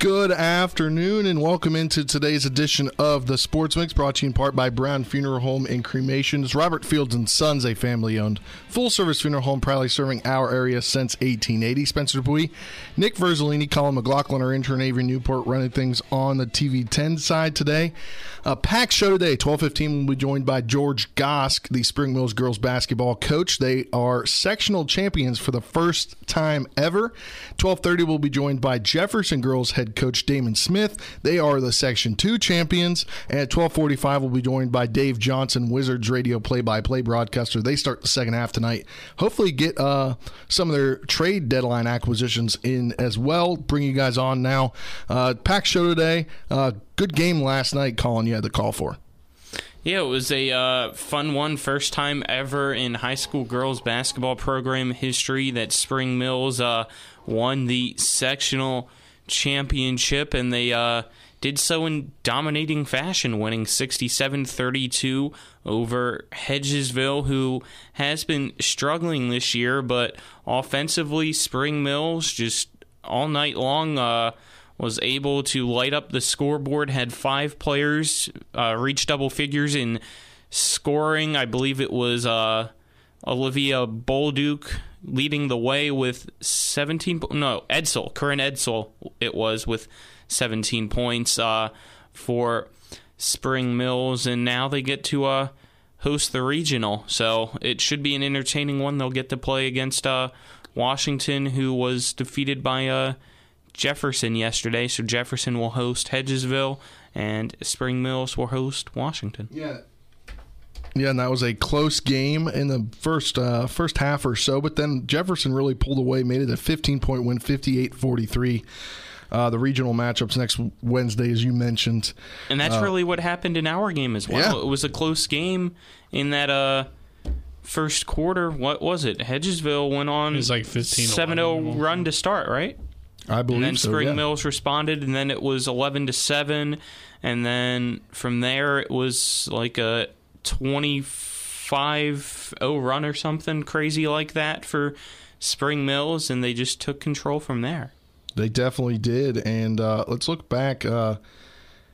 Good afternoon and welcome into today's edition of the Sports Mix brought to you in part by Brown Funeral Home and Cremations. Robert Fields and Sons, a family owned full service funeral home proudly serving our area since 1880. Spencer Dupuis, Nick Verzolini, Colin McLaughlin, our intern Avery Newport running things on the TV 10 side today. A packed show today. 12:15 will be joined by George Gosk, the Spring Mills girls basketball coach. They are sectional champions for the first time ever. 12:30 will be joined by Jefferson girls head coach Damon Smith. They are the Section 2 champions. And at 12:45 we'll be joined by Dave Johnson, Wizards radio play-by-play broadcaster. They start the second half tonight. Hopefully get uh, some of their trade deadline acquisitions in as well. Bring you guys on now. Uh, packed show today. Uh, good game last night, Colin. You had the call for. Yeah, it was a uh, fun one. First time ever in high school girls basketball program history that Spring Mills uh, won the sectional championship, and they uh, did so in dominating fashion, winning 67 32 over Hedgesville, who has been struggling this year, but offensively, Spring Mills just all night long uh, was able to light up the scoreboard, had five players uh, reach double figures in scoring. I believe it was uh, Olivia Bolduc leading the way with 17 no Edsel current Edsel it was with 17 points uh, for Spring Mills and now they get to uh, host the regional. So it should be an entertaining one. They'll get to play against uh, Washington who was defeated by uh, Jefferson yesterday. So Jefferson will host Hedgesville and Spring Mills will host Washington. Yeah yeah, and that was a close game in the first uh, first half or so, but then Jefferson really pulled away, made it a 15 point win, 58 43. Uh, the regional matchups next Wednesday, as you mentioned. And that's uh, really what happened in our game as well. Yeah. It was a close game in that uh, first quarter. What was it? Hedgesville went on It was like 15 7 0 run to start, right? I believe And then so, Spring yeah. Mills responded, and then it was 11 to 7. And then from there, it was like a 25 0 run or something crazy like that for Spring Mills, and they just took control from there. They definitely did. And uh, let's look back uh,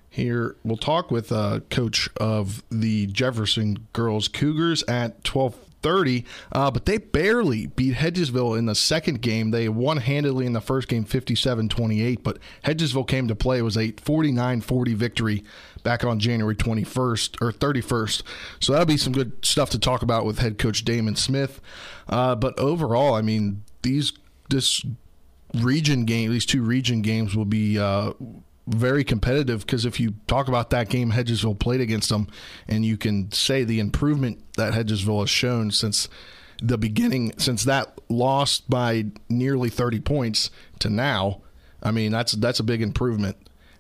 here. We'll talk with uh, coach of the Jefferson girls Cougars at twelve thirty. Uh, but they barely beat Hedgesville in the second game. They won handedly in the first game, 57-28. But Hedgesville came to play. It was a 49-40 victory back on January 21st or 31st. So that'll be some good stuff to talk about with head coach Damon Smith. Uh, but overall, I mean, these this region game, these two region games will be uh, very competitive because if you talk about that game Hedgesville played against them, and you can say the improvement that Hedgesville has shown since the beginning, since that lost by nearly 30 points to now, I mean that's that's a big improvement.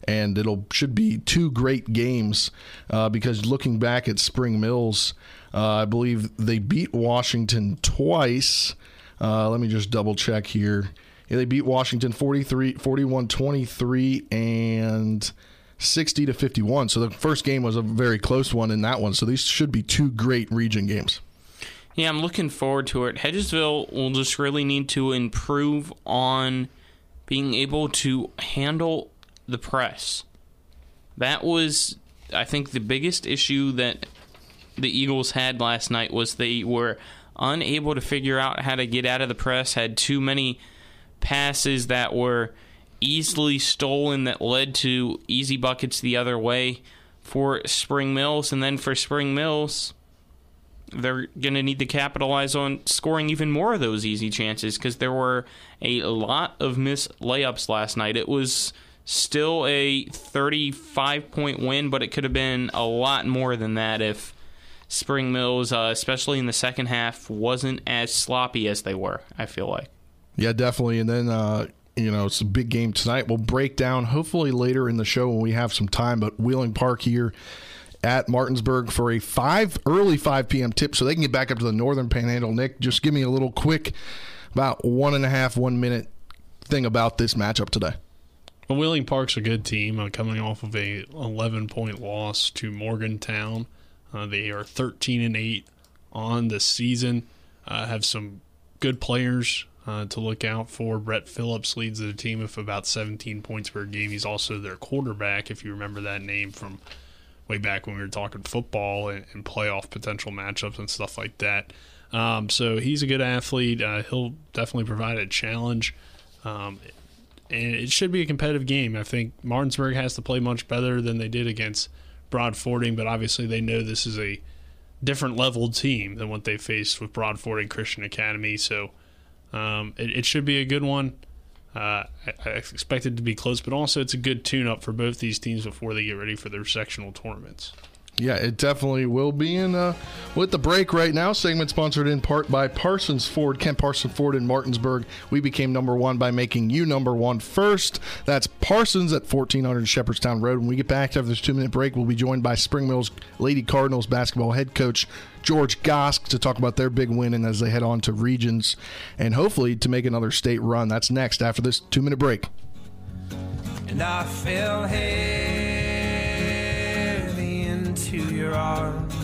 And it'll should be two great games uh, because looking back at Spring Mills, uh, I believe they beat Washington twice. Uh, let me just double check here. Yeah, they beat Washington 43, 41 23 and 60 to 51. So the first game was a very close one in that one. So these should be two great region games. Yeah, I'm looking forward to it. Hedgesville will just really need to improve on being able to handle the press. That was, I think, the biggest issue that the Eagles had last night was they were unable to figure out how to get out of the press, had too many passes that were easily stolen that led to easy buckets the other way for Spring Mills. And then for Spring Mills, they're going to need to capitalize on scoring even more of those easy chances because there were a lot of missed layups last night. It was still a 35 point win, but it could have been a lot more than that if Spring Mills, uh, especially in the second half, wasn't as sloppy as they were, I feel like. Yeah, definitely. And then, uh, you know, it's a big game tonight. We'll break down hopefully later in the show when we have some time, but Wheeling Park here at Martinsburg for a five early 5 p.m. tip, so they can get back up to the Northern Panhandle. Nick, just give me a little quick, about one and a half, one minute thing about this matchup today. Well, Wheeling Park's a good team, uh, coming off of a 11 point loss to Morgantown. Uh, they are 13 and 8 on the season. Uh, have some good players uh, to look out for. Brett Phillips leads the team with about 17 points per game. He's also their quarterback, if you remember that name from way back when we were talking football and, and playoff potential matchups and stuff like that. Um, so he's a good athlete. Uh, he'll definitely provide a challenge. Um, and it should be a competitive game. I think Martinsburg has to play much better than they did against Broadfording, but obviously they know this is a different level team than what they faced with Broadfording Christian Academy. So um, it, it, should be a good one. Uh, I, I, expect it to be close, but also it's a good tune up for both these teams before they get ready for their sectional tournaments. Yeah, it definitely will be. And uh, with the break right now, segment sponsored in part by Parsons Ford, Kent Parsons Ford in Martinsburg. We became number one by making you number one first. That's Parsons at 1400 Shepherdstown Road. When we get back after this two minute break, we'll be joined by Spring Mills Lady Cardinals basketball head coach George Gosk to talk about their big win and as they head on to regions and hopefully to make another state run. That's next after this two minute break. And I feel into your arms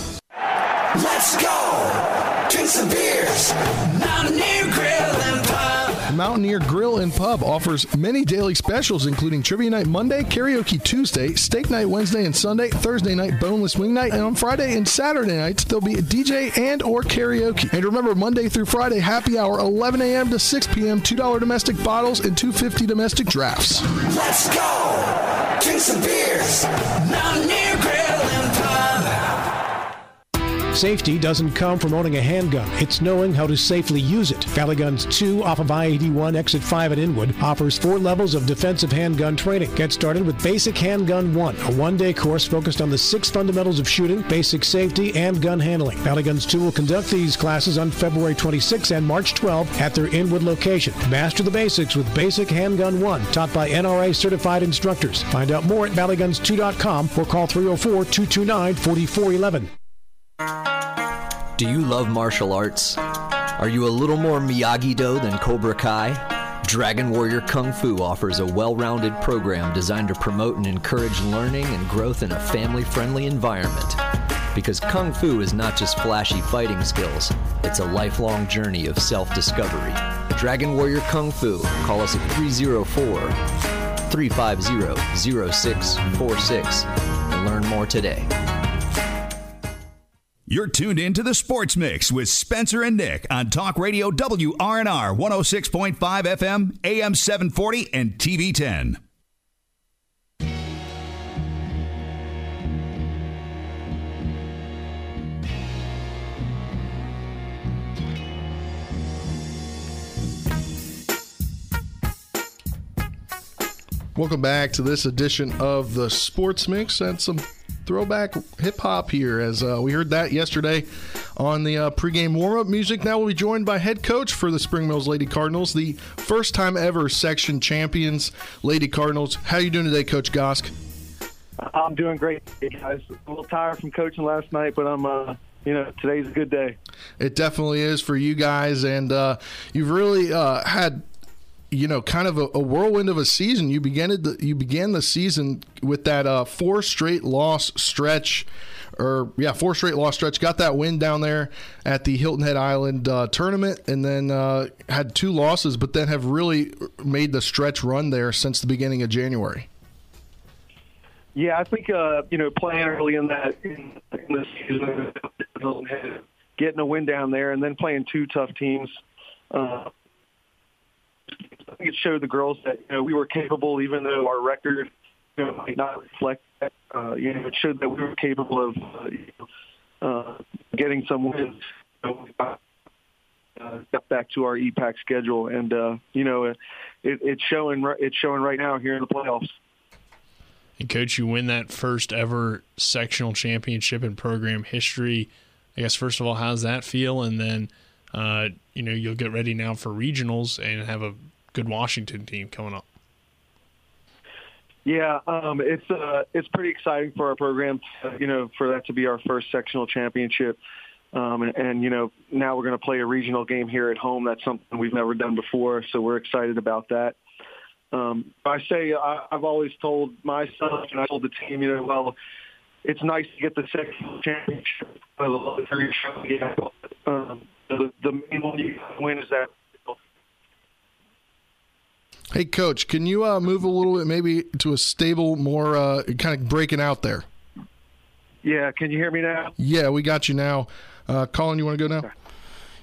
Let's go! Drink some beers! Mountaineer Grill and Pub! Mountaineer Grill and Pub offers many daily specials, including Trivia Night Monday, Karaoke Tuesday, Steak Night Wednesday and Sunday, Thursday night Boneless Wing Night, and on Friday and Saturday nights there'll be a DJ and or karaoke. And remember, Monday through Friday, happy hour, 11 a.m. to 6 p.m., $2 domestic bottles and 250 domestic drafts. Let's go! Drink some beers! Mountaineer Safety doesn't come from owning a handgun. It's knowing how to safely use it. Valley Guns 2 off of I-81 Exit 5 at Inwood offers four levels of defensive handgun training. Get started with Basic Handgun 1, a one-day course focused on the six fundamentals of shooting, basic safety, and gun handling. Valley Guns 2 will conduct these classes on February 26 and March 12 at their Inwood location. Master the basics with Basic Handgun 1, taught by NRA certified instructors. Find out more at valleyguns2.com or call 304-229-4411. Do you love martial arts? Are you a little more Miyagi Do than Cobra Kai? Dragon Warrior Kung Fu offers a well rounded program designed to promote and encourage learning and growth in a family friendly environment. Because Kung Fu is not just flashy fighting skills, it's a lifelong journey of self discovery. Dragon Warrior Kung Fu, call us at 304 350 0646 and learn more today. You're tuned in to the Sports Mix with Spencer and Nick on Talk Radio WRNR 106.5 FM, AM 740, and TV 10. Welcome back to this edition of the Sports Mix and some throwback hip hop here, as uh, we heard that yesterday on the uh, pregame warm up music. Now we'll be joined by head coach for the Spring Mills Lady Cardinals, the first time ever section champions, Lady Cardinals. How are you doing today, Coach Gosk? I'm doing great, guys. A little tired from coaching last night, but I'm. Uh, you know, today's a good day. It definitely is for you guys, and uh, you've really uh, had you know, kind of a, a, whirlwind of a season. You began the, you began the season with that uh, four straight loss stretch, or yeah, four straight loss stretch. Got that win down there at the Hilton Head Island uh, tournament, and then uh, had two losses, but then have really made the stretch run there since the beginning of January. Yeah, I think uh, you know playing early in that in, the season, getting a win down there, and then playing two tough teams. Uh, I think it showed the girls that you know we were capable, even though our record you know, might not reflect that. Uh, you know, it showed that we were capable of uh, you know, uh, getting some wins. You know, uh, back to our EPAC schedule, and uh, you know, it, it's showing. It's showing right now here in the playoffs. And coach, you win that first ever sectional championship in program history. I guess first of all, how's that feel? And then, uh, you know, you'll get ready now for regionals and have a good Washington team coming up. Yeah, um, it's uh, it's pretty exciting for our program, uh, you know, for that to be our first sectional championship. Um, and, and, you know, now we're going to play a regional game here at home. That's something we've never done before, so we're excited about that. Um, I say I, I've always told myself and I told the team, you know, well, it's nice to get the sectional championship. Um, the, the main one you win is that Hey, coach, can you uh, move a little bit, maybe to a stable, more uh, kind of breaking out there? Yeah, can you hear me now? Yeah, we got you now. Uh, Colin, you want to go now?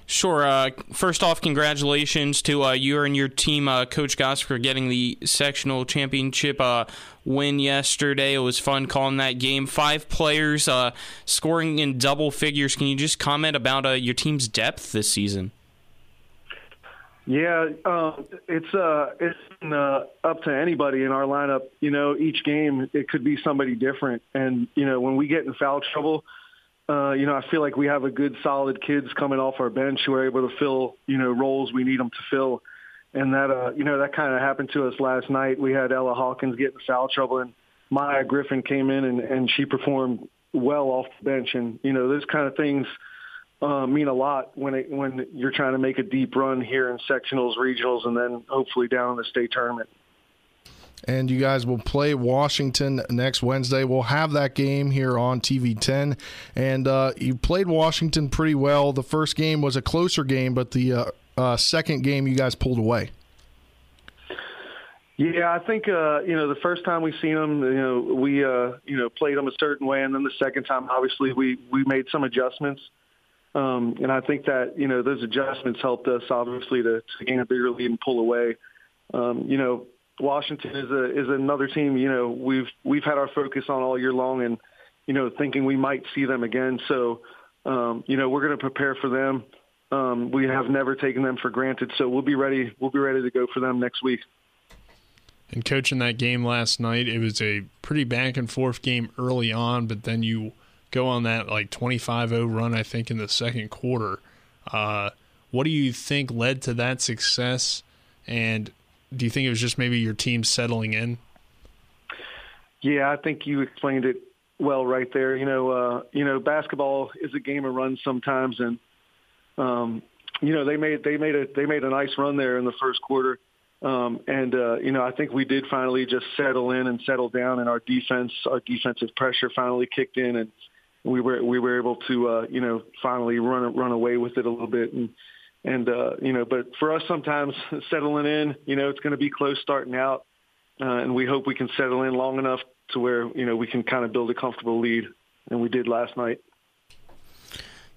Sure. Uh, first off, congratulations to uh, you and your team, uh, Coach Gosk, for getting the sectional championship uh, win yesterday. It was fun calling that game. Five players uh, scoring in double figures. Can you just comment about uh, your team's depth this season? Yeah, um, it's uh, it's uh, up to anybody in our lineup. You know, each game it could be somebody different, and you know when we get in foul trouble, uh, you know I feel like we have a good solid kids coming off our bench who are able to fill you know roles we need them to fill, and that uh, you know that kind of happened to us last night. We had Ella Hawkins get in foul trouble, and Maya Griffin came in and, and she performed well off the bench, and you know those kind of things mean a lot when it, when you're trying to make a deep run here in sectionals, regionals, and then hopefully down in the state tournament. And you guys will play Washington next Wednesday. We'll have that game here on TV 10. And uh, you played Washington pretty well. The first game was a closer game, but the uh, uh second game you guys pulled away. Yeah, I think uh, you know the first time we seen them, you know, we uh, you know played them a certain way, and then the second time, obviously, we we made some adjustments. Um, and I think that, you know, those adjustments helped us obviously to, to gain a bigger lead and pull away. Um, you know, Washington is a, is another team, you know, we've, we've had our focus on all year long and, you know, thinking we might see them again. So, um, you know, we're going to prepare for them. Um, we have never taken them for granted. So we'll be ready. We'll be ready to go for them next week. And coaching that game last night, it was a pretty back and forth game early on, but then you go on that like 25-0 run I think in the second quarter. Uh, what do you think led to that success and do you think it was just maybe your team settling in? Yeah, I think you explained it well right there. You know, uh, you know, basketball is a game of runs sometimes, and um, you know they made they made a they made a nice run there in the first quarter, um, and uh, you know I think we did finally just settle in and settle down, and our defense, our defensive pressure finally kicked in, and we were we were able to uh, you know finally run run away with it a little bit and and uh, you know but for us sometimes settling in you know it's going to be close starting out uh, and we hope we can settle in long enough to where you know we can kind of build a comfortable lead and we did last night.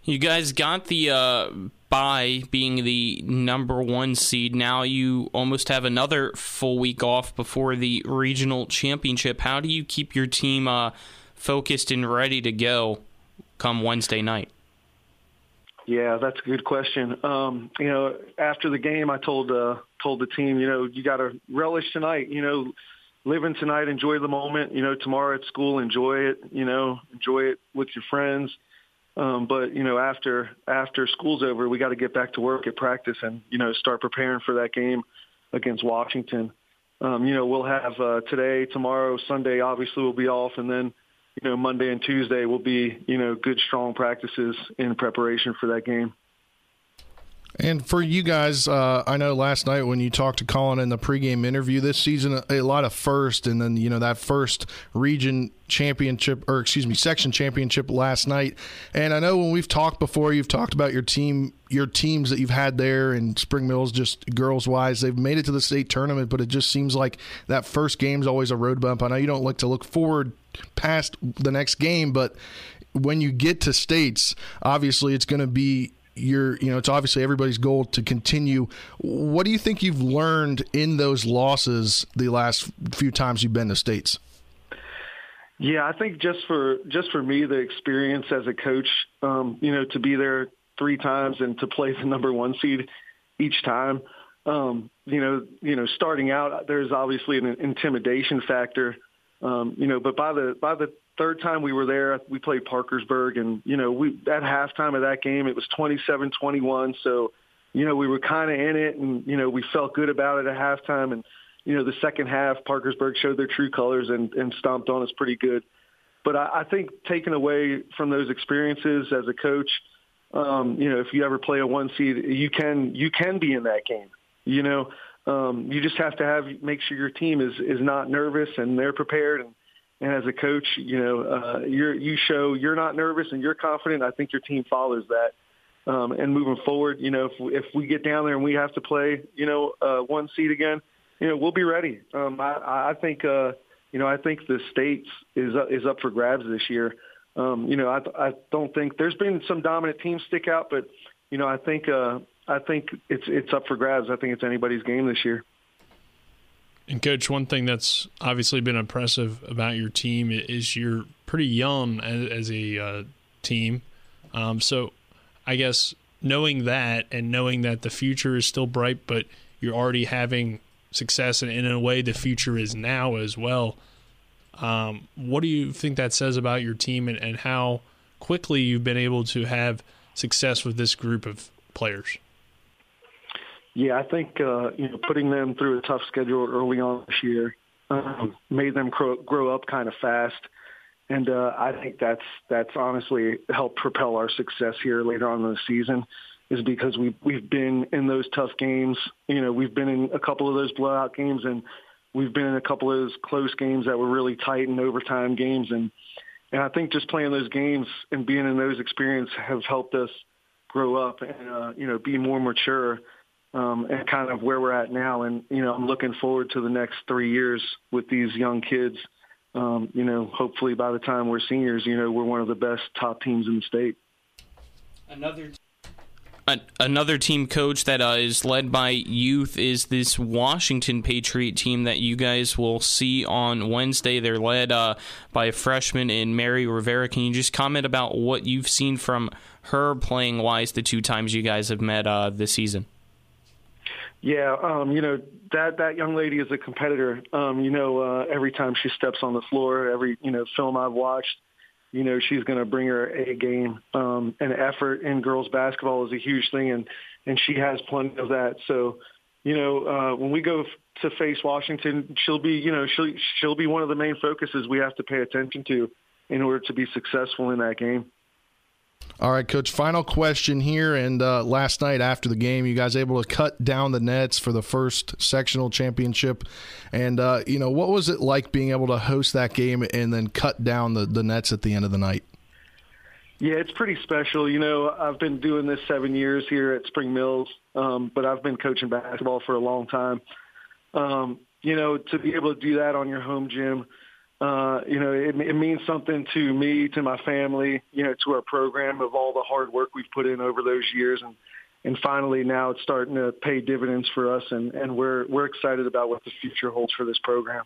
You guys got the uh, bye being the number one seed. Now you almost have another full week off before the regional championship. How do you keep your team? Uh, focused and ready to go come Wednesday night? Yeah, that's a good question. Um, you know, after the game, I told uh, told the team, you know, you got to relish tonight. You know, live in tonight, enjoy the moment. You know, tomorrow at school, enjoy it. You know, enjoy it with your friends. Um, but you know, after after school's over, we got to get back to work at practice and you know start preparing for that game against Washington. Um, you know, we'll have uh, today, tomorrow, Sunday. Obviously, we'll be off, and then you know, Monday and Tuesday will be, you know, good, strong practices in preparation for that game. And for you guys, uh, I know last night when you talked to Colin in the pregame interview this season, a, lot of first, and then you know that first region championship, or excuse me, section championship last night. And I know when we've talked before, you've talked about your team, your teams that you've had there, and Spring Mills, just girls wise, they've made it to the state tournament, but it just seems like that first game is always a road bump. I know you don't like to look forward past the next game, but when you get to states, obviously it's going to be you're you know it's obviously everybody's goal to continue. What do you think you've learned in those losses the last few times you've been to states? Yeah, I think just for just for me, the experience as a coach, um, you know, to be there three times and to play the number one seed each time, um, you know, you know, starting out, there's obviously an intimidation factor, um, you know, but by the by the third time we were there, we played Parkersburg, and you know, we at halftime of that game, it was 27-21, so you know, we were kind of in it, and you know, we felt good about it at halftime, and you know, the second half, Parkersburg showed their true colors and, and stomped on us pretty good. But I, I think taking away from those experiences as a coach, um, you know, if you ever play a one seed, you can you can be in that game. You know, um, you just have to have make sure your team is is not nervous and they're prepared. And, and as a coach, you know, uh, you're you show you're not nervous and you're confident. I think your team follows that. Um, and moving forward, you know, if if we get down there and we have to play, you know, uh, one seed again, you know, we'll be ready. Um, I, I think, uh, you know, I think the states is is up for grabs this year. Um, you know, I, I don't think there's been some dominant teams stick out, but you know, I think uh, I think it's it's up for grabs. I think it's anybody's game this year. And coach, one thing that's obviously been impressive about your team is you're pretty young as, as a uh, team. Um, so, I guess knowing that and knowing that the future is still bright, but you're already having success, and in a way, the future is now as well. Um, what do you think that says about your team and, and how quickly you've been able to have success with this group of players? Yeah, I think uh, you know putting them through a tough schedule early on this year um, made them grow, grow up kind of fast, and uh, I think that's that's honestly helped propel our success here later on in the season is because we've we've been in those tough games. You know, we've been in a couple of those blowout games, and we've been in a couple of those close games that were really tight and overtime games. And and I think just playing those games and being in those experiences have helped us grow up and uh, you know be more mature. Um, and kind of where we're at now, and you know, I'm looking forward to the next three years with these young kids. Um, you know, hopefully by the time we're seniors, you know, we're one of the best top teams in the state. Another another team coach that uh, is led by youth is this Washington Patriot team that you guys will see on Wednesday. They're led uh, by a freshman in Mary Rivera. Can you just comment about what you've seen from her playing wise the two times you guys have met uh, this season? Yeah, um, you know that that young lady is a competitor. Um, you know, uh, every time she steps on the floor, every you know film I've watched, you know she's going to bring her A game. Um, and effort in girls basketball is a huge thing, and and she has plenty of that. So, you know, uh, when we go to face Washington, she'll be you know she'll she'll be one of the main focuses we have to pay attention to in order to be successful in that game. All right, coach. Final question here. And uh, last night after the game, you guys able to cut down the nets for the first sectional championship. And uh, you know, what was it like being able to host that game and then cut down the, the nets at the end of the night? Yeah, it's pretty special. You know, I've been doing this seven years here at Spring Mills, um, but I've been coaching basketball for a long time. Um, you know, to be able to do that on your home gym uh, you know, it, it means something to me, to my family, you know, to our program of all the hard work we've put in over those years. And, and finally now it's starting to pay dividends for us and, and we're, we're excited about what the future holds for this program.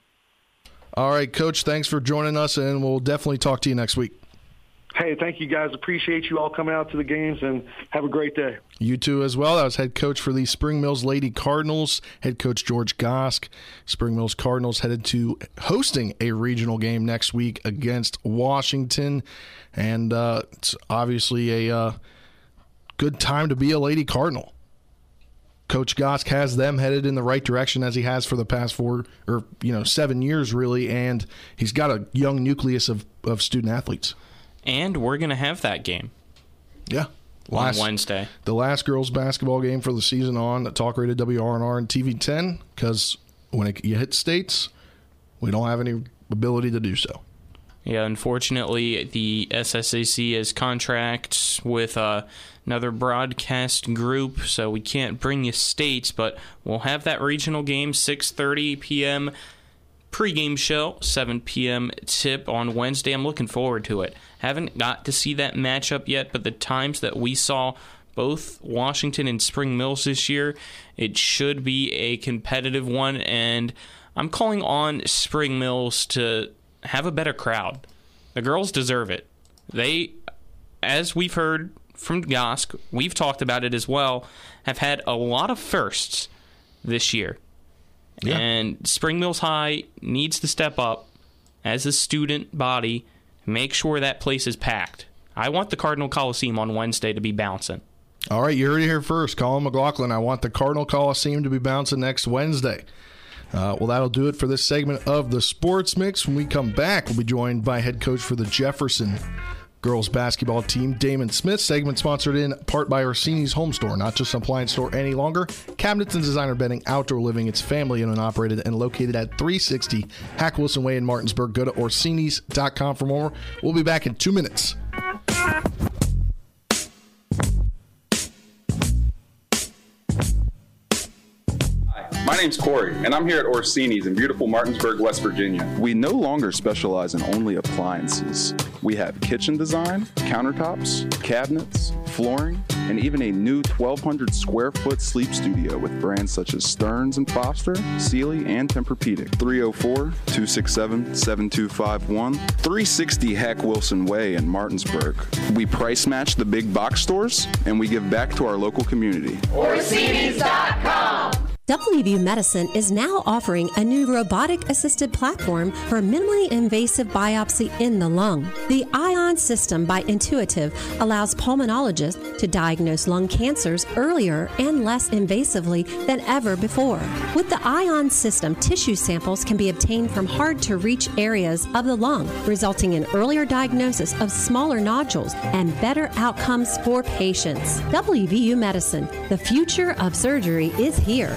All right, coach, thanks for joining us and we'll definitely talk to you next week. Hey, thank you guys. Appreciate you all coming out to the games and have a great day. You too as well. That was head coach for the Spring Mills Lady Cardinals, head coach George Gosk. Spring Mills Cardinals headed to hosting a regional game next week against Washington, and uh, it's obviously a uh, good time to be a Lady Cardinal. Coach Gosk has them headed in the right direction as he has for the past four or you know seven years really, and he's got a young nucleus of, of student athletes and we're going to have that game. Yeah. Last, on Wednesday. The last girls basketball game for the season on Talk Radio WRNR and TV 10 because when it, you hit states, we don't have any ability to do so. Yeah, unfortunately, the SSAC has contracts with uh, another broadcast group, so we can't bring you states, but we'll have that regional game 6:30 p.m pregame show, 7 p.m. tip on Wednesday. I'm looking forward to it. Haven't got to see that matchup yet, but the times that we saw both Washington and Spring Mills this year, it should be a competitive one. And I'm calling on Spring Mills to have a better crowd. The girls deserve it. They, as we've heard from Gosk, we've talked about it as well, have had a lot of firsts this year. Yeah. And Spring Mills High needs to step up as a student body, make sure that place is packed. I want the Cardinal Coliseum on Wednesday to be bouncing. All right, you heard it here first. Colin McLaughlin. I want the Cardinal Coliseum to be bouncing next Wednesday. Uh, well, that'll do it for this segment of the Sports Mix. When we come back, we'll be joined by head coach for the Jefferson girls basketball team, Damon Smith. Segment sponsored in part by Orsini's Home Store, not just an appliance store any longer. Cabinets and designer bedding, outdoor living. It's family owned and operated and located at 360 Hack Wilson Way in Martinsburg. Go to Orsini's.com for more. We'll be back in two minutes. My name's Corey, and I'm here at Orsini's in beautiful Martinsburg, West Virginia. We no longer specialize in only appliances. We have kitchen design, countertops, cabinets, flooring, and even a new 1,200 square foot sleep studio with brands such as Stearns and Foster, Sealy, and Tempur-Pedic. 304-267-7251, 360 Hack Wilson Way in Martinsburg. We price match the big box stores, and we give back to our local community. Orsini's.com. WVU Medicine is now offering a new robotic assisted platform for minimally invasive biopsy in the lung. The ION system by Intuitive allows pulmonologists to diagnose lung cancers earlier and less invasively than ever before. With the ION system, tissue samples can be obtained from hard to reach areas of the lung, resulting in earlier diagnosis of smaller nodules and better outcomes for patients. WVU Medicine, the future of surgery is here.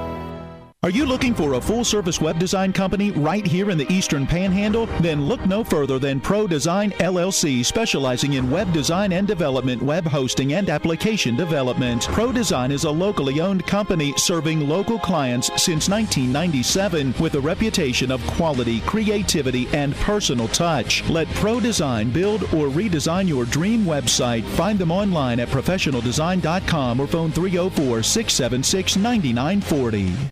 Are you looking for a full service web design company right here in the Eastern Panhandle? Then look no further than Pro Design LLC, specializing in web design and development, web hosting, and application development. Pro Design is a locally owned company serving local clients since 1997 with a reputation of quality, creativity, and personal touch. Let Pro Design build or redesign your dream website. Find them online at professionaldesign.com or phone 304 676 9940.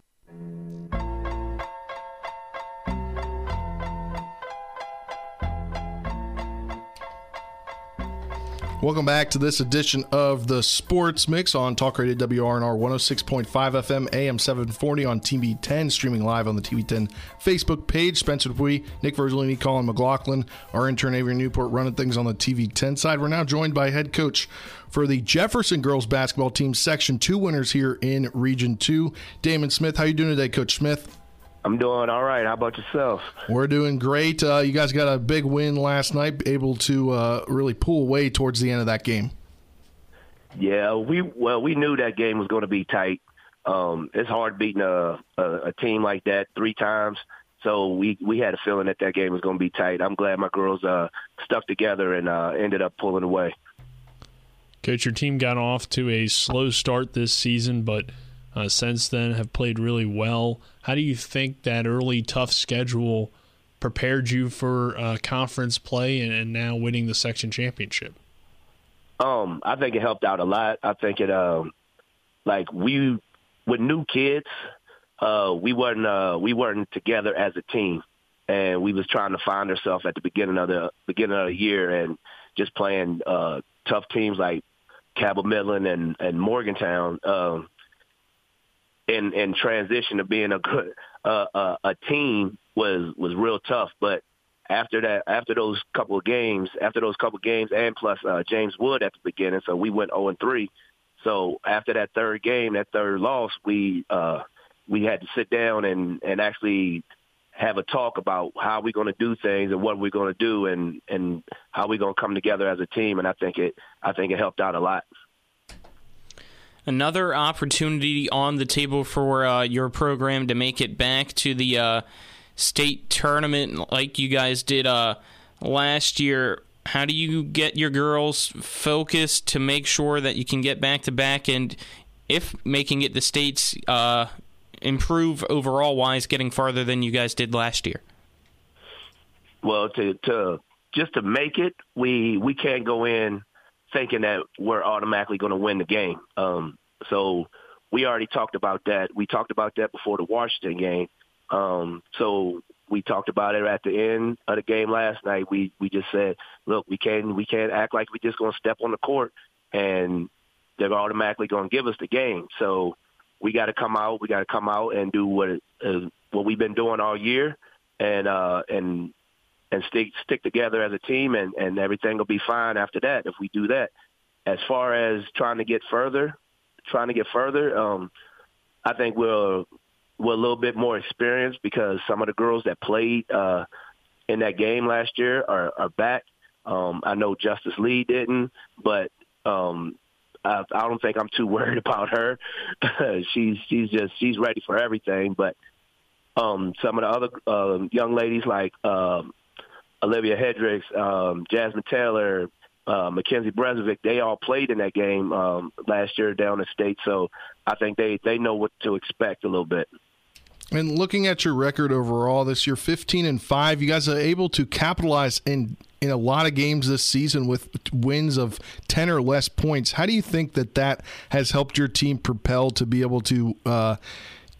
Welcome back to this edition of the Sports Mix on Talk Radio WRNR 106.5 FM, AM 740 on TV 10, streaming live on the TV 10 Facebook page. Spencer Dupuy, Nick Virgilini, Colin McLaughlin, our intern Avery Newport running things on the TV 10 side. We're now joined by head coach for the Jefferson girls basketball team, Section 2 winners here in Region 2, Damon Smith. How you doing today, Coach Smith? I'm doing all right. How about yourself? We're doing great. Uh, you guys got a big win last night, able to uh, really pull away towards the end of that game. Yeah, we well we knew that game was going to be tight. Um, it's hard beating a, a a team like that three times. So we we had a feeling that that game was going to be tight. I'm glad my girls uh, stuck together and uh, ended up pulling away. Coach, your team got off to a slow start this season, but uh, since then have played really well. How do you think that early tough schedule prepared you for uh, conference play and, and, now winning the section championship? Um, I think it helped out a lot. I think it, um, like we with new kids, uh, we weren't uh, we weren't together as a team, and we was trying to find ourselves at the beginning of the beginning of the year, and just playing uh, tough teams like Cabell Midland and and Morgantown. Um, in in transition to being a good uh, uh, a team was was real tough. But after that, after those couple of games, after those couple of games, and plus uh, James Wood at the beginning, so we went zero and three. So after that third game, that third loss, we uh, we had to sit down and and actually have a talk about how we're going to do things and what we're going to do and and how we're going to come together as a team. And I think it I think it helped out a lot. Another opportunity on the table for uh, your program to make it back to the uh, state tournament like you guys did uh, last year. How do you get your girls focused to make sure that you can get back to back and if making it the states uh, improve overall wise, getting farther than you guys did last year? Well, to to just to make it, we we can't go in thinking that we're automatically going to win the game. Um, so we already talked about that. We talked about that before the Washington game. Um, so we talked about it at the end of the game last night. We we just said, look, we can't we can't act like we're just going to step on the court and they're automatically going to give us the game. So we got to come out. We got to come out and do what uh, what we've been doing all year, and uh, and and stick stick together as a team, and and everything will be fine after that if we do that. As far as trying to get further, trying to get further, um, I think we're we're a little bit more experienced because some of the girls that played uh, in that game last year are, are back. Um, I know Justice Lee didn't, but um, I, I don't think I'm too worried about her. she's she's just she's ready for everything. But um, some of the other uh, young ladies like um, Olivia Hedricks, um, Jasmine Taylor, uh, Mackenzie Brezovic, they all played in that game um, last year down the state. So I think they they know what to expect a little bit. And looking at your record overall this year, 15 and 5, you guys are able to capitalize in in a lot of games this season with wins of 10 or less points. How do you think that that has helped your team propel to be able to uh,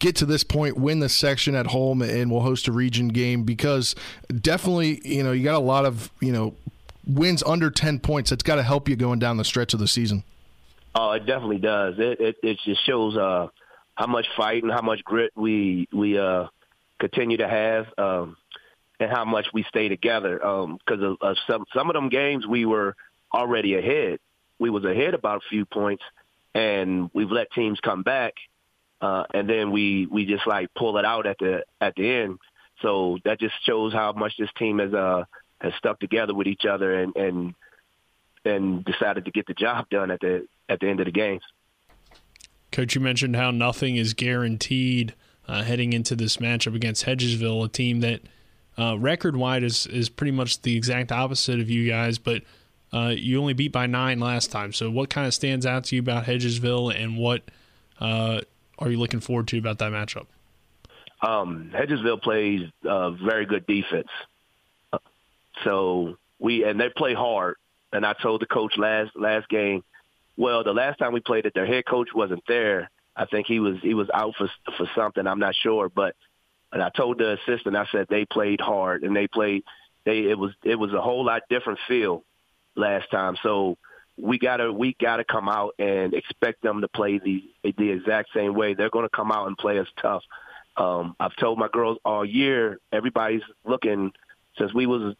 get to this point, win the section at home, and we'll host a region game? Because definitely, you know, you got a lot of, you know, wins under 10 points. That's got to help you going down the stretch of the season. Oh, it definitely does. It it, it just shows uh, how much fight and how much grit we we uh, continue to have. Um, and how much we stay together. Because um, of, of some some of them games, we were already ahead. We was ahead about a few points, and we've let teams come back, uh, and then we we just like pull it out at the at the end. So that just shows how much this team has uh has stuck together with each other and and and decided to get the job done at the at the end of the games. Coach, you mentioned how nothing is guaranteed uh, heading into this matchup against Hedgesville, a team that uh, record wide is is pretty much the exact opposite of you guys, but uh, you only beat by nine last time. So, what kind of stands out to you about Hedgesville, and what uh, are you looking forward to about that matchup? Um, Hedgesville plays uh, very good defense, so we and they play hard. And I told the coach last last game, well, the last time we played it, their head coach wasn't there. I think he was he was out for for something. I'm not sure, but and I told the assistant, I said they played hard and they played. They it was it was a whole lot different feel last time. So we gotta we gotta come out and expect them to play the the exact same way. They're to come out and play us tough. Um, I've told my girls all year. Everybody's looking since we was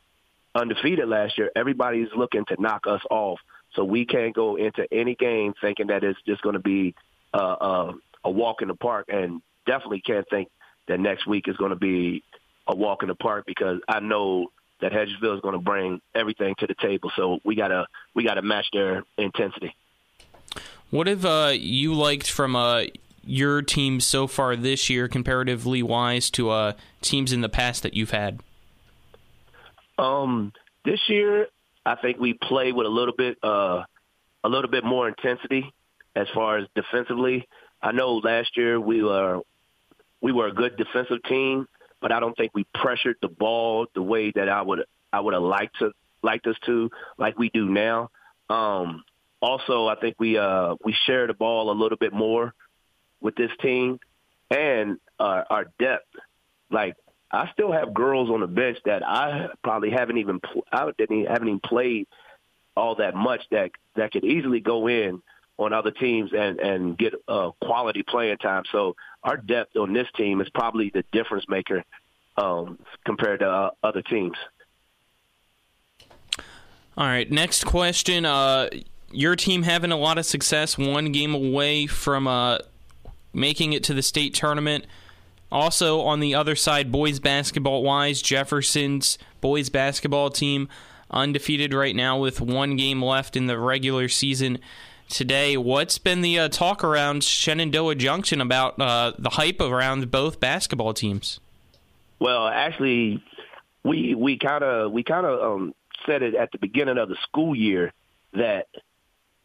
undefeated last year. Everybody's looking to knock us off. So we can't go into any game thinking that it's just going to be uh, uh, a walk in the park, and definitely can't think that next week is going to be a walk in the park because I know that Hedgesville is going to bring everything to the table. So we gotta we gotta match their intensity. What have uh, you liked from uh, your team so far this year, comparatively wise to uh, teams in the past that you've had? Um, this year, I think we play with a little bit uh, a little bit more intensity as far as defensively. I know last year we were we were a good defensive team, but I don't think we pressured the ball the way that I would I would have liked to liked us to, like we do now. Um, also, I think we uh, we share the ball a little bit more with this team, and uh, our depth. Like I still have girls on the bench that I probably haven't even I didn't haven't even played all that much that that could easily go in on other teams and and get uh, quality playing time. So our depth on this team is probably the difference maker um, compared to uh, other teams. All right, next question. Uh, your team having a lot of success, one game away from uh, making it to the state tournament. Also, on the other side, boys basketball wise, Jefferson's boys basketball team undefeated right now with one game left in the regular season today. What's been the uh, talk around Shenandoah Junction about uh, the hype around both basketball teams? Well, actually, we we kind of we kind of um, said it at the beginning of the school year that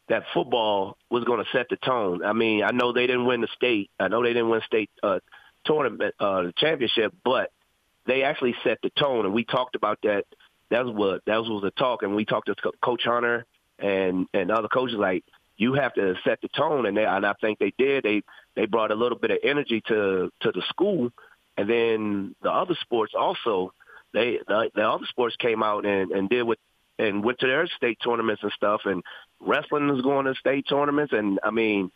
that football was going to set the tone. I mean, I know they didn't win the state. I know they didn't win state uh, tournament uh, the championship, but they actually set the tone, and we talked about that. That was what that was the talk, and we talked to Coach Hunter and and other coaches like you have to set the tone, and they and I think they did. They they brought a little bit of energy to to the school, and then the other sports also. They the, the other sports came out and and did what and went to their state tournaments and stuff, and wrestling is going to state tournaments, and I mean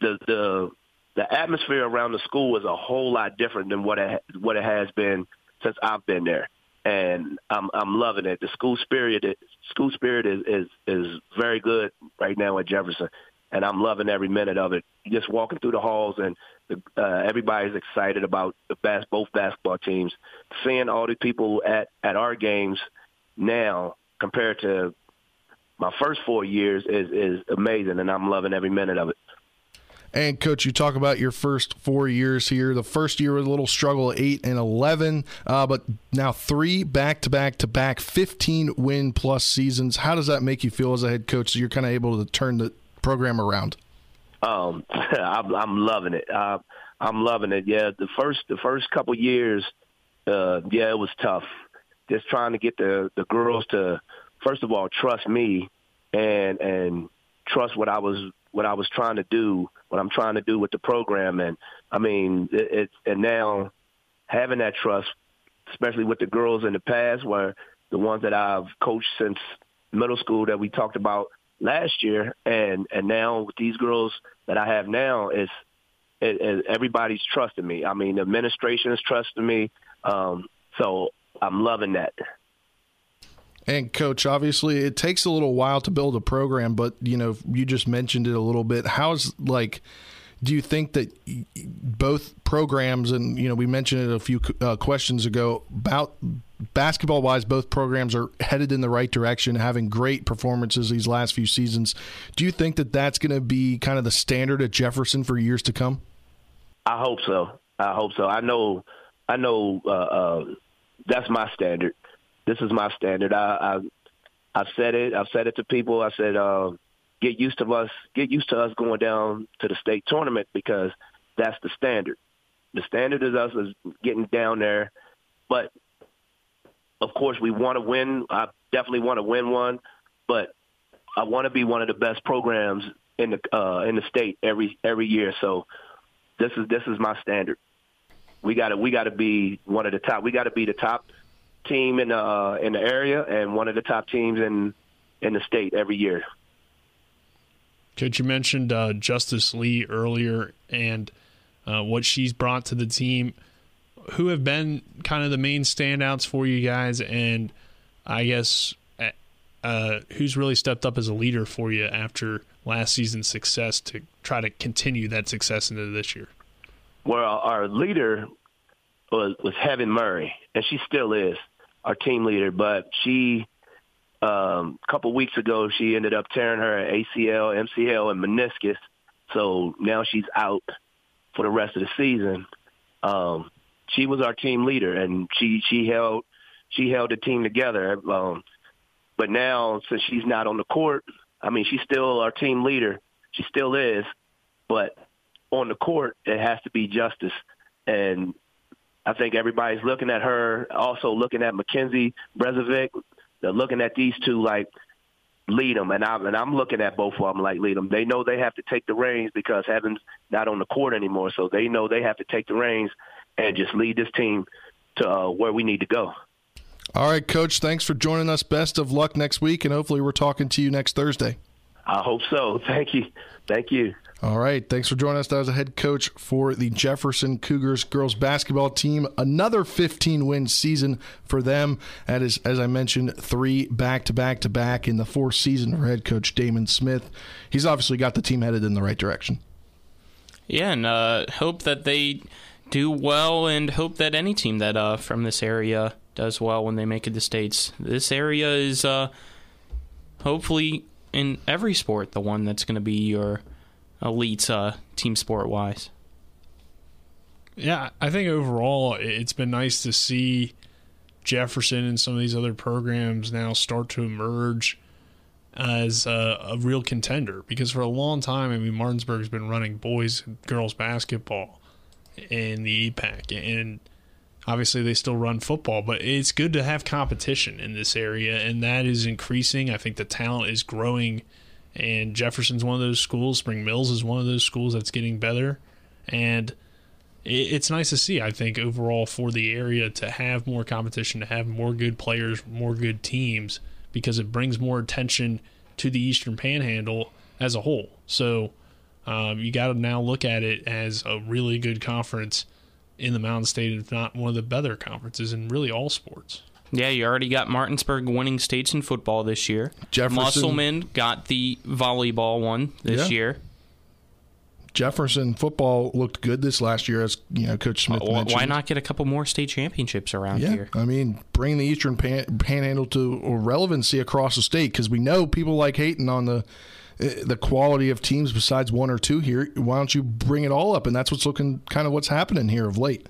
the the the atmosphere around the school is a whole lot different than what it what it has been since I've been there, and I'm I'm loving it. The school spirit school spirit is is is very good right now at Jefferson, and I'm loving every minute of it. Just walking through the halls and the, uh, everybody's excited about the bas- both basketball teams. Seeing all the people at at our games now compared to my first four years is is amazing, and I'm loving every minute of it. And coach, you talk about your first four years here. The first year was a little struggle, eight and eleven, uh, but now three back to back to back, fifteen win plus seasons. How does that make you feel as a head coach? So you're kind of able to turn the program around. Um, I'm, I'm loving it. Uh, I'm loving it. Yeah, the first the first couple years, uh, yeah, it was tough. Just trying to get the the girls to first of all trust me and and trust what I was what I was trying to do, what I'm trying to do with the program. And I mean, it, it and now having that trust, especially with the girls in the past, were the ones that I've coached since middle school that we talked about last year, and and now with these girls that I have now, is it, it, everybody's trusting me. I mean, the administration is trusting me, um, so I'm loving that. And coach, obviously it takes a little while to build a program, but you know, you just mentioned it a little bit. How's like do you think that both programs and you know we mentioned it a few uh, questions ago about basketball wise both programs are headed in the right direction having great performances these last few seasons. Do you think that that's going to be kind of the standard at jefferson for years to come? I hope so. I hope so. I know i know uh, uh, that's my standard this is my standard. I, I I've said it. I've said it to people. I said, uh, get used to us. Get used to us going down to the state tournament because that's the standard. The standard is us is getting down there, but of course we want to win. I definitely want to win one, but I want to be one of the best programs in the uh, in the state every every year. So this is this is my standard. We got to we got to be one of the top. We got to be the top team in the uh, in the area and one of the top teams in in the state every year. Coach, you mentioned uh, Justice Lee earlier and uh, what she's brought to the team. Who have been kind of the main standouts for you guys, and I guess uh, uh who's really stepped up as a leader for you after last season's success to try to continue that success into this year? Well, our leader was, was Heaven Murray, and she still is our team leader, but she um, a couple weeks ago she ended up tearing her ACL, MCL, and meniscus. So now she's out for the rest of the season. Um, she was our team leader, and she she held she held the team together. Um, but now since she's not on the court, I mean she's still our team leader. She still is, but on the court it has to be justice, and I think everybody's looking at her, also looking at Mackenzie Brezovic. They're looking at these two like lead them, and I'm and I'm looking at both of them like lead them. They know they have to take the reins because Heaven's not on the court anymore, so they know they have to take the reins and just lead this team to uh, where we need to go. All right, Coach. Thanks for joining us. Best of luck next week, and hopefully we're talking to you next Thursday. I hope so. Thank you. Thank you. All right. Thanks for joining us. That was a head coach for the Jefferson Cougars girls basketball team. Another 15 win season for them. That is, as I mentioned, three back to back to back in the fourth season for head coach Damon Smith. He's obviously got the team headed in the right direction. Yeah, and uh, hope that they do well and hope that any team that uh, from this area does well when they make it to states. This area is uh, hopefully in every sport the one that's going to be your elite uh, team sport wise. Yeah, I think overall it's been nice to see Jefferson and some of these other programs now start to emerge as a, a, real contender because for a long time, I mean, Martinsburg's been running boys and girls basketball in the EPAC, and obviously they still run football, but it's good to have competition in this area, and that is increasing. I think the talent is growing, and Jefferson's one of those schools. Spring Mills is one of those schools that's getting better, and it's nice to see. I think overall for the area to have more competition, to have more good players, more good teams, because it brings more attention to the Eastern Panhandle as a whole. So um, you got to now look at it as a really good conference in the Mountain State, if not one of the better conferences in really all sports. Yeah, you already got Martinsburg winning states in football this year. Jefferson Musselman got the volleyball one this Yeah. year. Jefferson football looked good this last year, as you know, Coach Smith Wh- mentioned. Why not get a couple more state championships around Yeah, here? I mean, bring the Eastern pan- Panhandle to relevancy across the state because we know people like hating on the uh, the quality of teams besides one or two here. Why don't you bring it all up? And that's what's looking kind of what's happening here of late.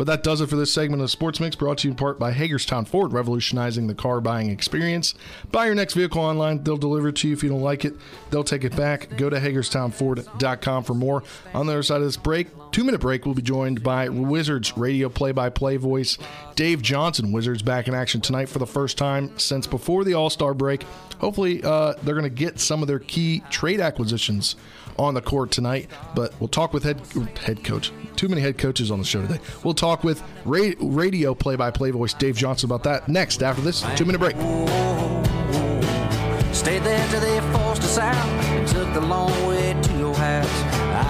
But that does it for this segment of Sports Mix, brought to you in part by Hagerstown Ford, revolutionizing the car buying experience. Buy your next vehicle online. They'll deliver it to you. If you don't like it, they'll take it back. Go to HagerstownFord.com for more. On the other side of this break, two minute break, we'll be joined by Wizards radio play by play voice Dave Johnson. Wizards back in action tonight for the first time since before the All Star break. Hopefully, uh, they're going to get some of their key trade acquisitions on the court tonight. But we'll talk with head head coach. Too many head coaches on the show today. We'll talk with ra- radio play by play voice Dave Johnson about that next after this two minute break. There till they forced us out and took the long way to your house.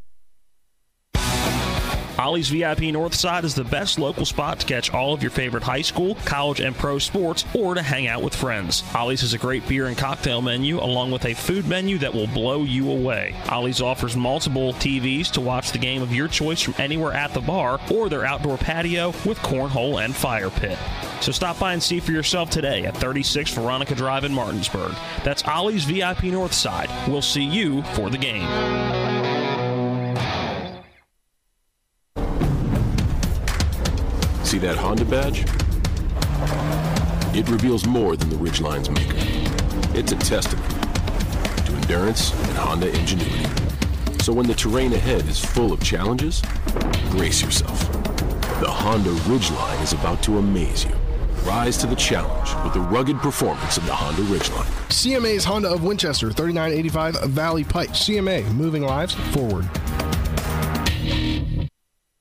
Ollie's VIP Northside is the best local spot to catch all of your favorite high school, college, and pro sports, or to hang out with friends. Ollie's has a great beer and cocktail menu, along with a food menu that will blow you away. Ollie's offers multiple TVs to watch the game of your choice from anywhere at the bar or their outdoor patio with cornhole and fire pit. So stop by and see for yourself today at 36 Veronica Drive in Martinsburg. That's Ollie's VIP Northside. We'll see you for the game. See that Honda badge? It reveals more than the Ridgeline's maker. It's a testament to endurance and Honda ingenuity. So when the terrain ahead is full of challenges, brace yourself. The Honda Ridgeline is about to amaze you. Rise to the challenge with the rugged performance of the Honda Ridgeline. CMA's Honda of Winchester, 3985 Valley Pike. CMA, moving lives forward.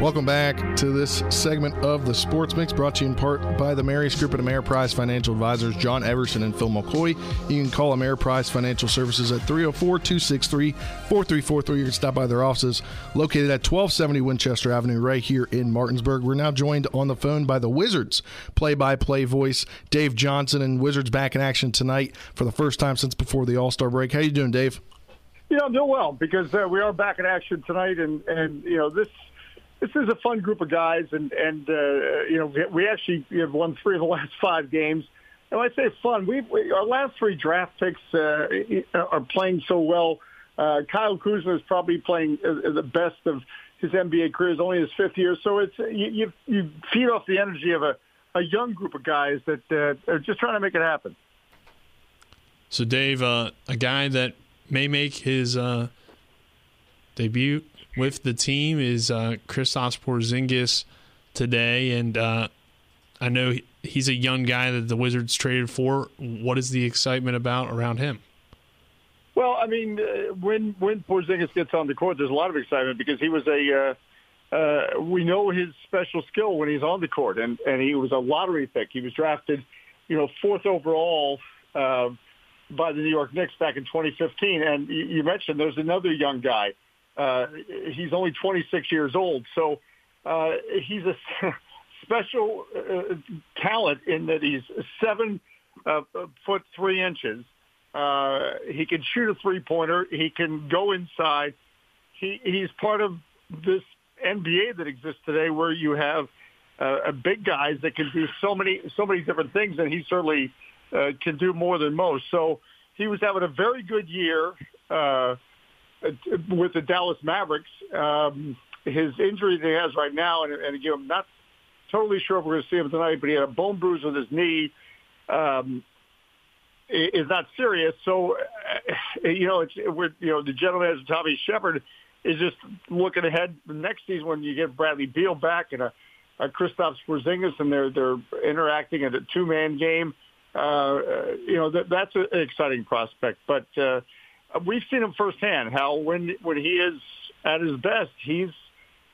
Welcome back to this segment of the Sports Mix, brought to you in part by the Marius Group and Ameriprise Financial Advisors, John Everson and Phil McCoy. You can call Ameriprise Financial Services at 304 263 4343. You can stop by their offices located at 1270 Winchester Avenue, right here in Martinsburg. We're now joined on the phone by the Wizards play by play voice, Dave Johnson, and Wizards back in action tonight for the first time since before the All Star break. How you doing, Dave? You know, I'm doing well because uh, we are back in action tonight, and and you know this this is a fun group of guys, and and uh, you know we, actually have won three of the last five games. And when I say fun, we, we our last three draft picks uh, are playing so well. Uh, Kyle Kuzma is probably playing uh, the best of his NBA career. Is only his fifth year, so it's you you, you feed off the energy of a a young group of guys that uh, are just trying to make it happen. So, Dave, uh, a guy that may make his uh, debut with the team is uh, Kristaps Porzingis today, and uh, I know he's a young guy that the Wizards traded for. What is the excitement about around him? Well, I mean, uh, when when Porzingis gets on the court, there's a lot of excitement because he was a uh, uh, we know his special skill when he's on the court, and and he was a lottery pick. He was drafted, you know, fourth overall. Uh, by the New York Knicks back in 2015. And you mentioned there's another young guy. Uh, he's only 26 years old, so uh, he's a special uh, talent in that he's seven uh, foot three inches. Uh, he can shoot a three pointer. He can go inside. He he's part of this NBA that exists today, where you have uh, big guys that can do so many so many different things, and he certainly uh, can do more than most. So he was having a very good year uh, with the Dallas Mavericks. Um, his injury that he has right now, and, and again, I'm not totally sure if we're going to see him tonight, but he had a bone bruise with his knee. Um, is not serious. So, uh, you know, it's we're, you know the gentleman as Tommy Sheppard is just looking ahead next season when you get Bradley Beal back and a, a Kristaps Porzingis and they're they're interacting in a two man game uh, you know, that, that's an exciting prospect. But uh, we've seen him firsthand how when when he is at his best, he's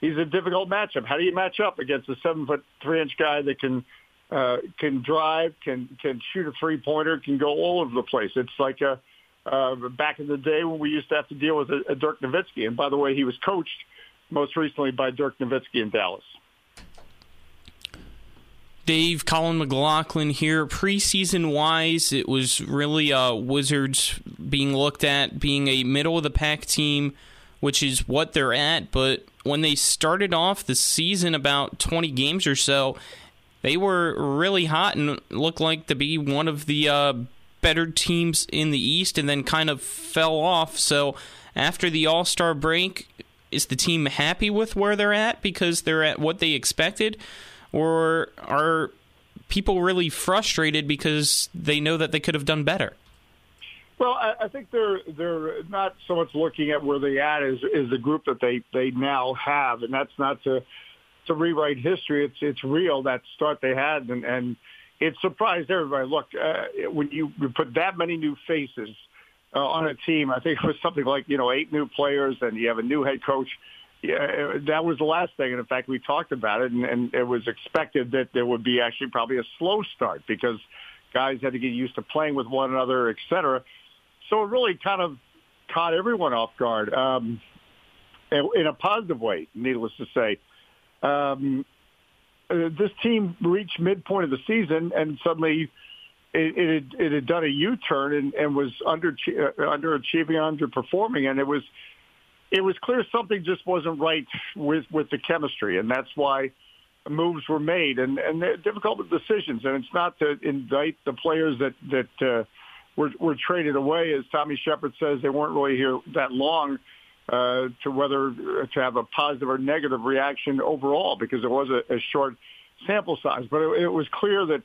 he's a difficult matchup. How do you match up against a seven foot three inch guy that can uh, can drive, can can shoot a three pointer, can go all over the place? It's like a uh, back in the day when we used to have to deal with a, a Dirk Nowitzki. And by the way, he was coached most recently by Dirk Nowitzki in Dallas. Dave, Colin McLaughlin here. Preseason wise, it was really uh, Wizards being looked at being a middle of the pack team, which is what they're at. But when they started off the season, about 20 games or so, they were really hot and looked like to be one of the uh, better teams in the East and then kind of fell off. So after the All Star break, is the team happy with where they're at because they're at what they expected? or are people really frustrated because they know that they could have done better? Well, I, I think they're they're not so much looking at where they at is is the group that they they now have, and that's not to to rewrite history. It's it's real that start they had, and and it surprised everybody. Look, uh, when you, you put that many new faces uh, on a team, I think it was something like you know eight new players, and you have a new head coach yeah, that was the last thing. And in fact, we talked about it, and, and it was expected that there would be actually probably a slow start because guys had to get used to playing with one another, et cetera. So it really kind of caught everyone off guard um, in a positive way, needless to say. Um, uh, this team reached midpoint of the season, and suddenly it, it, had, it had done a U-turn and, and was under uh, underachieving, underperforming, and it was – it was clear something just wasn't right with with the chemistry, and that's why moves were made and and difficult decisions. And it's not to indict the players that that uh, were were traded away, as Tommy Sheppard says, they weren't really here that long. Uh, to whether to have a positive or negative reaction overall, because it was a, a short sample size. But it, it was clear that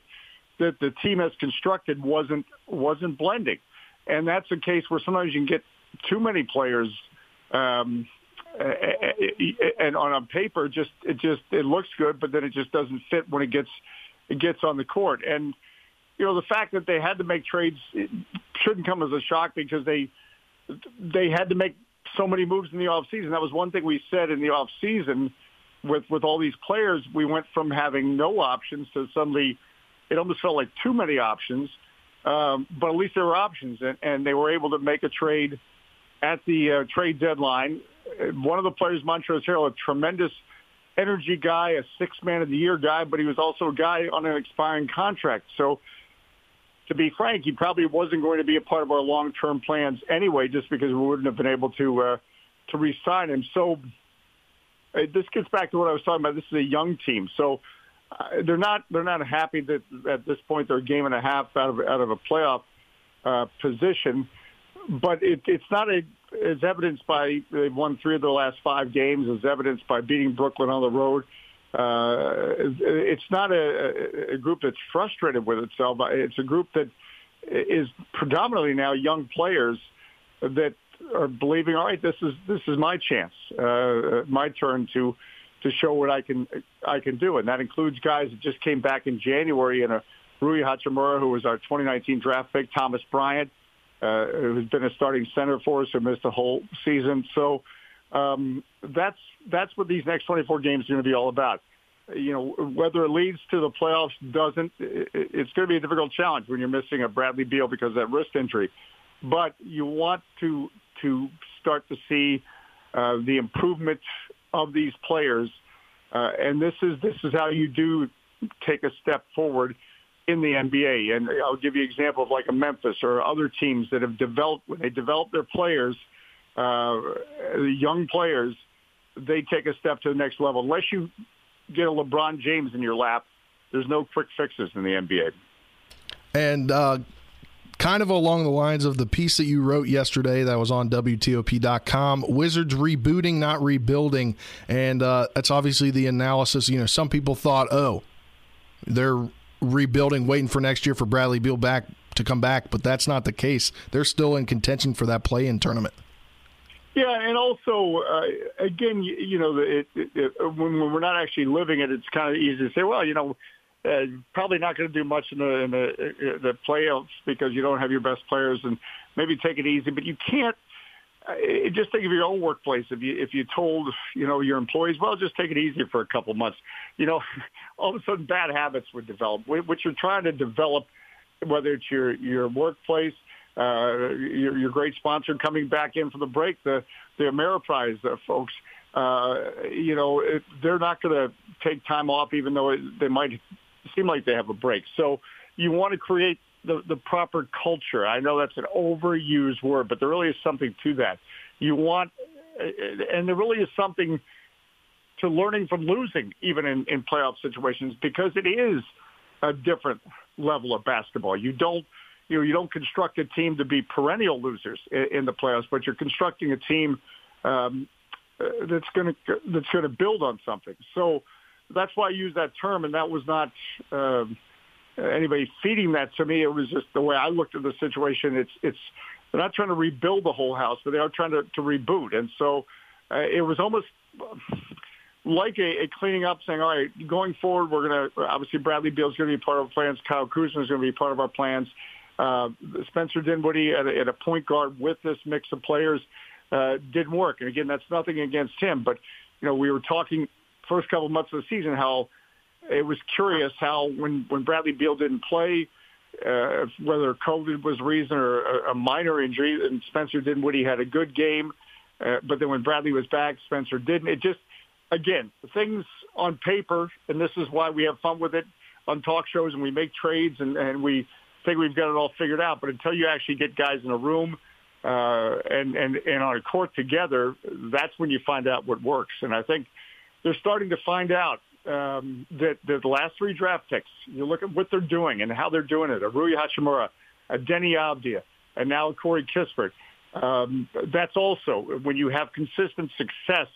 that the team as constructed wasn't wasn't blending, and that's a case where sometimes you can get too many players um, and on a paper, just it just it looks good, but then it just doesn't fit when it gets it gets on the court. And you know the fact that they had to make trades shouldn't come as a shock because they they had to make so many moves in the off season. That was one thing we said in the off season with with all these players. We went from having no options to suddenly it almost felt like too many options. Um, but at least there were options, and, and they were able to make a trade at the uh, trade deadline. One of the players, Montrezl Harrell, a tremendous energy guy, a six man of the year guy, but he was also a guy on an expiring contract. So to be frank, he probably wasn't going to be a part of our long-term plans anyway, just because we wouldn't have been able to uh, to re-sign him. So uh, this gets back to what I was talking about. This is a young team, so uh, they're not they're not happy that at this point they're a game and a half out of out of a playoff uh, position. But it, it's not a as evidenced by they've won three of their last five games, as evidenced by beating Brooklyn on the road. It's not a, a group that's frustrated with itself. It's a group that is predominantly now young players that are believing, all right, this is this is my chance, uh, my turn to to show what I can I can do, and that includes guys that just came back in January in a Rui Hachimura, who was our 2019 draft pick, Thomas Bryant, uh, who's been a starting center for us, who missed the whole season. So um, that's that's what these next 24 games are going to be all about. You know, whether it leads to the playoffs doesn't, it's going to be a difficult challenge when you're missing a Bradley Beal because of that wrist injury. But you want to to start to see uh, the improvement of these players, uh, and this is this is how you do take a step forward in the NBA. And I'll give you an example of like a Memphis or other teams that have developed when they develop their players, uh, young players, they take a step to the next level. Unless you get a LeBron James in your lap, there's no quick fixes in the NBA. And uh, kind of along the lines of the piece that you wrote yesterday that was on WTOP.com Wizards rebooting, not rebuilding. And uh, that's obviously the analysis. You know, some people thought, oh, they're rebuilding, waiting for next year for Bradley Beal back to come back, but that's not the case. They're still in contention for that play in tournament. Yeah, and also, uh, again, you, you know, it, it, it, when, when we're not actually living it, it's kind of easy to say, well, you know, uh, probably not going to do much in the in the, uh, the playoffs because you don't have your best players, and maybe take it easy. But you can't. Uh, just think of your own workplace. If you if you told you know your employees, well, just take it easy for a couple months, you know, all of a sudden bad habits would develop, which you're trying to develop, whether it's your your workplace, uh, your, your great sponsor coming back in from the break, the the Ameriprise uh, folks. Uh, you know, it, they're not going to take time off, even though it, they might seem like they have a break. So you want to create the, the proper culture. I know that's an overused word, but there really is something to that. You want, and there really is something to learning from losing, even in, in playoff situations, because it is a different level of basketball. You don't, you know, you don't construct a team to be perennial losers in, in the playoffs, but you're constructing a team um, uh, that's going to that's going to build on something. So that's why I use that term, and that was not um, anybody feeding that to me. It was just the way I looked at the situation. It's it's they're not trying to rebuild the whole house, but they are trying to, to reboot. And so uh, it was almost like a, a cleaning up, saying, all right, going forward, we're going to obviously Bradley Beal is going to be part of our plans. Kyle Kuzma is going to be part of our plans. Uh, Spencer Dinwiddie at a, at a point guard with this mix of players uh, didn't work. And again, that's nothing against him, but you know, we were talking first couple months of the season how it was curious how when when Bradley Beal didn't play, uh, whether COVID was reason or a, a minor injury, and Spencer Dinwiddie had a good game, uh, but then when Bradley was back, Spencer didn't. It just again things on paper, and this is why we have fun with it on talk shows and we make trades and, and we think we've got it all figured out. But until you actually get guys in a room uh, and and and on a court together, that's when you find out what works. And I think they're starting to find out um, that, that the last three draft picks, you look at what they're doing and how they're doing it, a Rui Hachimura, a Deni Avdija, and now Corey Kispert. Um, that's also when you have consistent success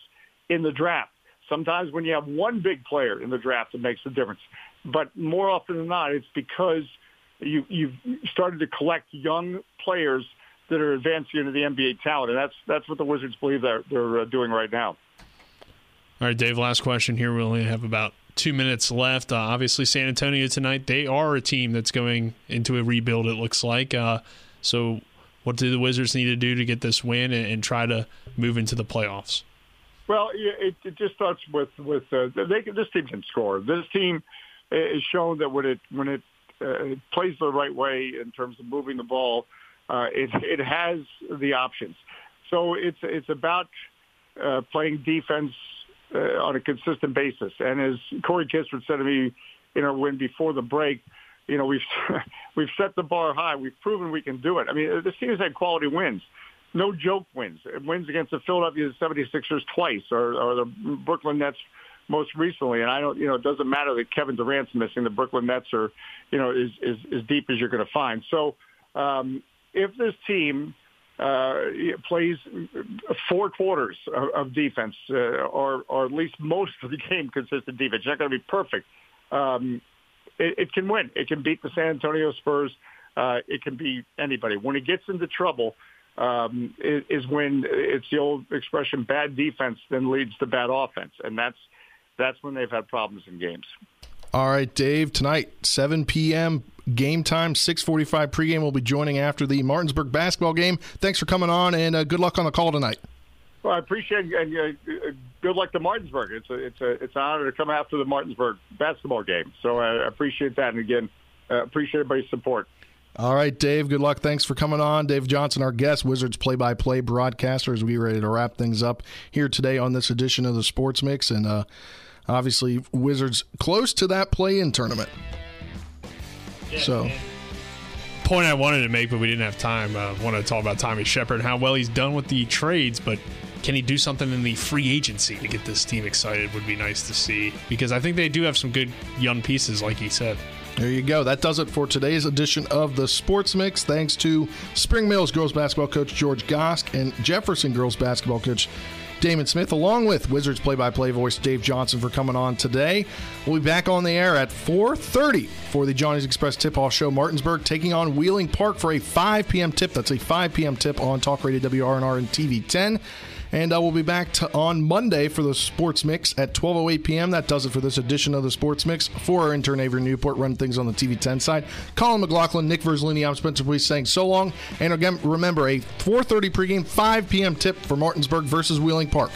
in the draft. Sometimes when you have one big player in the draft, it makes a difference. But more often than not, it's because you, you've started to collect young players that are advancing into the NBA talent, and that's that's what the Wizards believe they're they're uh, doing right now. All right, Dave, last question here. We only have about two minutes left. Uh, obviously, San Antonio tonight, they are a team that's going into a rebuild, it looks like. Uh, so, what do the Wizards need to do to get this win and, and try to move into the playoffs? Well, it, it just starts with with uh, they this team can score. This team is shown that when it when it, uh, plays the right way in terms of moving the ball, uh, it it has the options. So it's it's about uh, playing defense uh, on a consistent basis. And as Corey Kispert said to me in our win before the break, you know, we've we've set the bar high. We've proven we can do it. I mean, this team has had quality wins. No joke wins. It wins against the Philadelphia 76ers twice, or, or the Brooklyn Nets most recently. And I don't, you know, it doesn't matter that Kevin Durant's missing. The Brooklyn Nets are, you know, is is as deep as you're going to find. So um, if this team uh, plays four quarters of, of defense, uh, or or at least most of the game consistent defense, it's not going to be perfect. Um, it, it can win. It can beat the San Antonio Spurs. Uh, it can beat anybody. When it gets into trouble, um, is, is when it's the old expression: bad defense then leads to bad offense, and that's that's when they've had problems in games. All right, Dave. Tonight, 7 p.m. game time, 6:45 pregame. We'll be joining after the Martinsburg basketball game. Thanks for coming on, and uh, good luck on the call tonight. Well, I appreciate it, and uh, good luck to Martinsburg. It's a it's a it's an honor to come after the Martinsburg basketball game. So I appreciate that, and again, uh, appreciate everybody's support. All right, Dave. Good luck. Thanks for coming on. Dave Johnson, our guest, Wizards play-by-play broadcaster, as we ready to wrap things up here today on this edition of the Sports Mix, and uh, obviously Wizards close to that play-in tournament. Yeah, so. Man point I wanted to make, but we didn't have time. I uh, wanted to talk about Tommy Sheppard and how well he's done with the trades, but can he do something in the free agency to get this team excited? Would be nice to see because I think they do have some good young pieces, like he said. There you go. That does it for today's edition of the Sports Mix. Thanks to Spring Mills girls basketball coach George Gosk and Jefferson girls basketball coach Damon Smith, along with Wizards play-by-play voice Dave Johnson for coming on today. We'll be back on the air at 4:30 for the Johnny's Express Tip-Off Show. Martinsburg taking on Wheeling Park for a 5 p.m. tip. That's a 5 p.m. tip on Talk Radio WRNR and TV 10. And uh, we'll be back to, on Monday for the Sports Mix at 12.08 p.m. That does it for this edition of the Sports Mix. For our intern, Avery Newport, running things on the TV 10 side. Colin McLaughlin, Nick Verzolini, I'm Spencer Police saying so long. And again, remember, a 4.30 pregame, 5 p.m. tip for Martinsburg versus Wheeling Park.